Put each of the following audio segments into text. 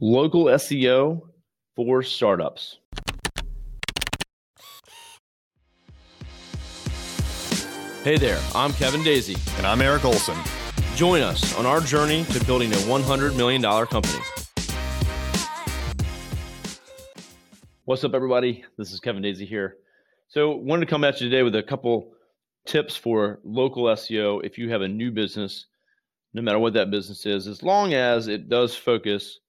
local SEO for startups. Hey there, I'm Kevin Dasey. And I'm Eric Olson. Join us on our journey to building a $100 million company. What's up, everybody? This is Kevin Dasey here. So, wanted to come at you today with a couple tips for local SEO if you have a new business, no matter what that business is, as long as it does focus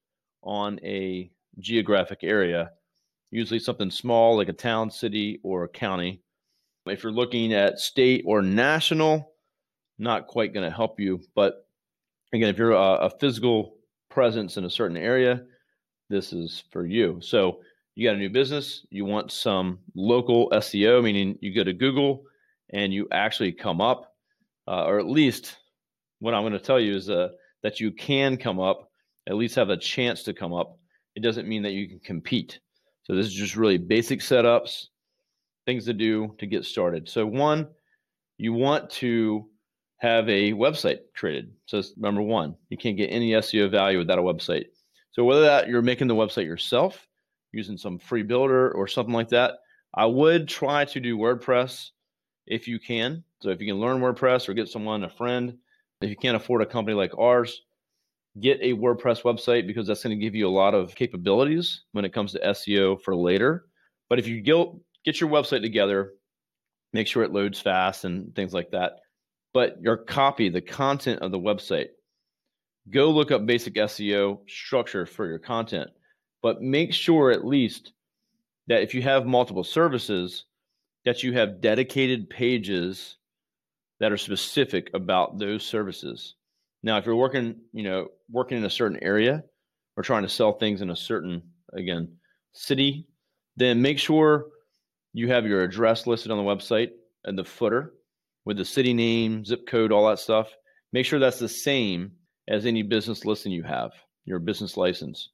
on a geographic area, usually something small like a town, city, or a county. If you're looking at state or national, not quite going to help you. But again, if you're a, a, physical presence in a certain area, this is for you. So you got a new business, you want some local SEO, meaning you go to Google and you actually come up, uh, or at least what I'm going to tell you is uh, that you can come up, at least have a chance to come up. It doesn't mean that you can compete. So this is just really basic setups, things to do to get started. So one, you want to have a website created. So number one, you can't get any SEO value without a website. So whether that you're making the website yourself, using some free builder or something like that, I would try to do WordPress if you can. So if you can learn WordPress or get someone, a friend, if you can't afford a company like ours, get a WordPress website because that's going to give you a lot of capabilities when it comes to SEO for later. But if you get, get your website together, make sure it loads fast and things like that. But your copy, the content of the website, go look up basic SEO structure for your content. But make sure at least that if you have multiple services, that you have dedicated pages that are specific about those services. Now, if you're working, you know, working in a certain area or trying to sell things in a certain, again, city, then make sure you have your address listed on the website and the footer with the city name, zip code, all that stuff. Make sure that's the same as any business listing you have, your business license.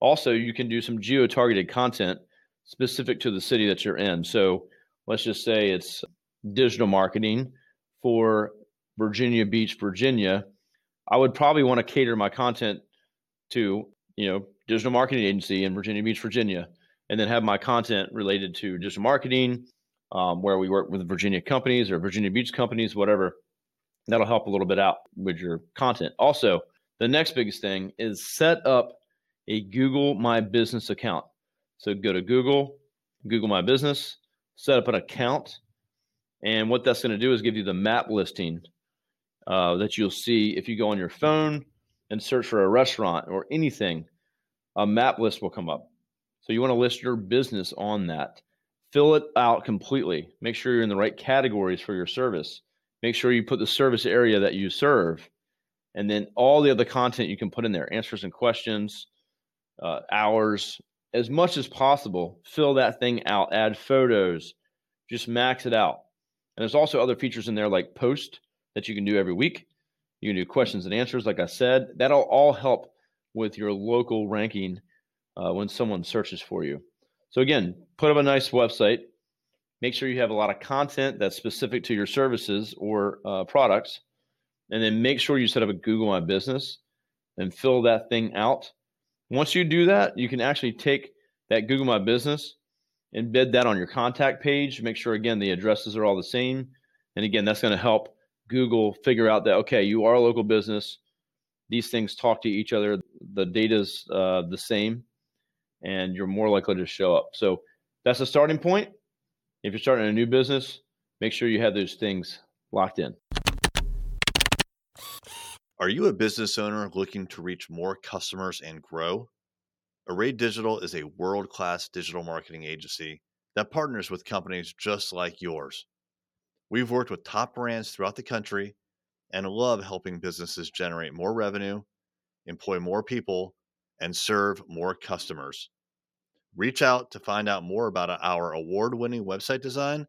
Also, you can do some geo targeted content specific to the city that you're in. So let's just say it's digital marketing for Virginia Beach, Virginia, I would probably want to cater my content to, you know, digital marketing agency in Virginia Beach, Virginia, and then have my content related to digital marketing, um, where we work with Virginia companies or Virginia Beach companies, whatever. That'll help a little bit out with your content. Also, the next biggest thing is set up a Google My Business account. So go to Google, Google My Business, set up an account. And what that's going to do is give you the map listing uh, that you'll see if you go on your phone and search for a restaurant or anything, a map list will come up. So you want to list your business on that. Fill it out completely. Make sure you're in the right categories for your service. Make sure you put the service area that you serve, and then all the other content you can put in there, answers and questions, uh, hours, as much as possible. Fill that thing out. Add photos. Just max it out. And there's also other features in there like post that you can do every week. You can do questions and answers, like I said. That'll all help with your local ranking uh, when someone searches for you. So, again, put up a nice website. Make sure you have a lot of content that's specific to your services or uh, products. And then make sure you set up a Google My Business and fill that thing out. Once you do that, you can actually take that Google My Business, embed that on your contact page. Make sure, again, the addresses are all the same. And again, that's going to help Google figure out that okay, you are a local business. These things talk to each other. The data's uh, the same, and you're more likely to show up. So that's a starting point. If you're starting a new business, make sure you have those things locked in. Are you a business owner looking to reach more customers and grow? Array Digital is a world class digital marketing agency that partners with companies just like yours. We've worked with top brands throughout the country and love helping businesses generate more revenue, employ more people, and serve more customers. Reach out to find out more about our award winning website design,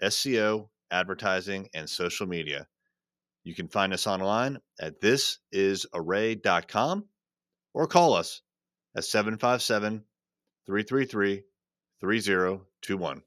SEO, advertising, and social media. You can find us online at thisisarray.com or call us at 757 333 3021.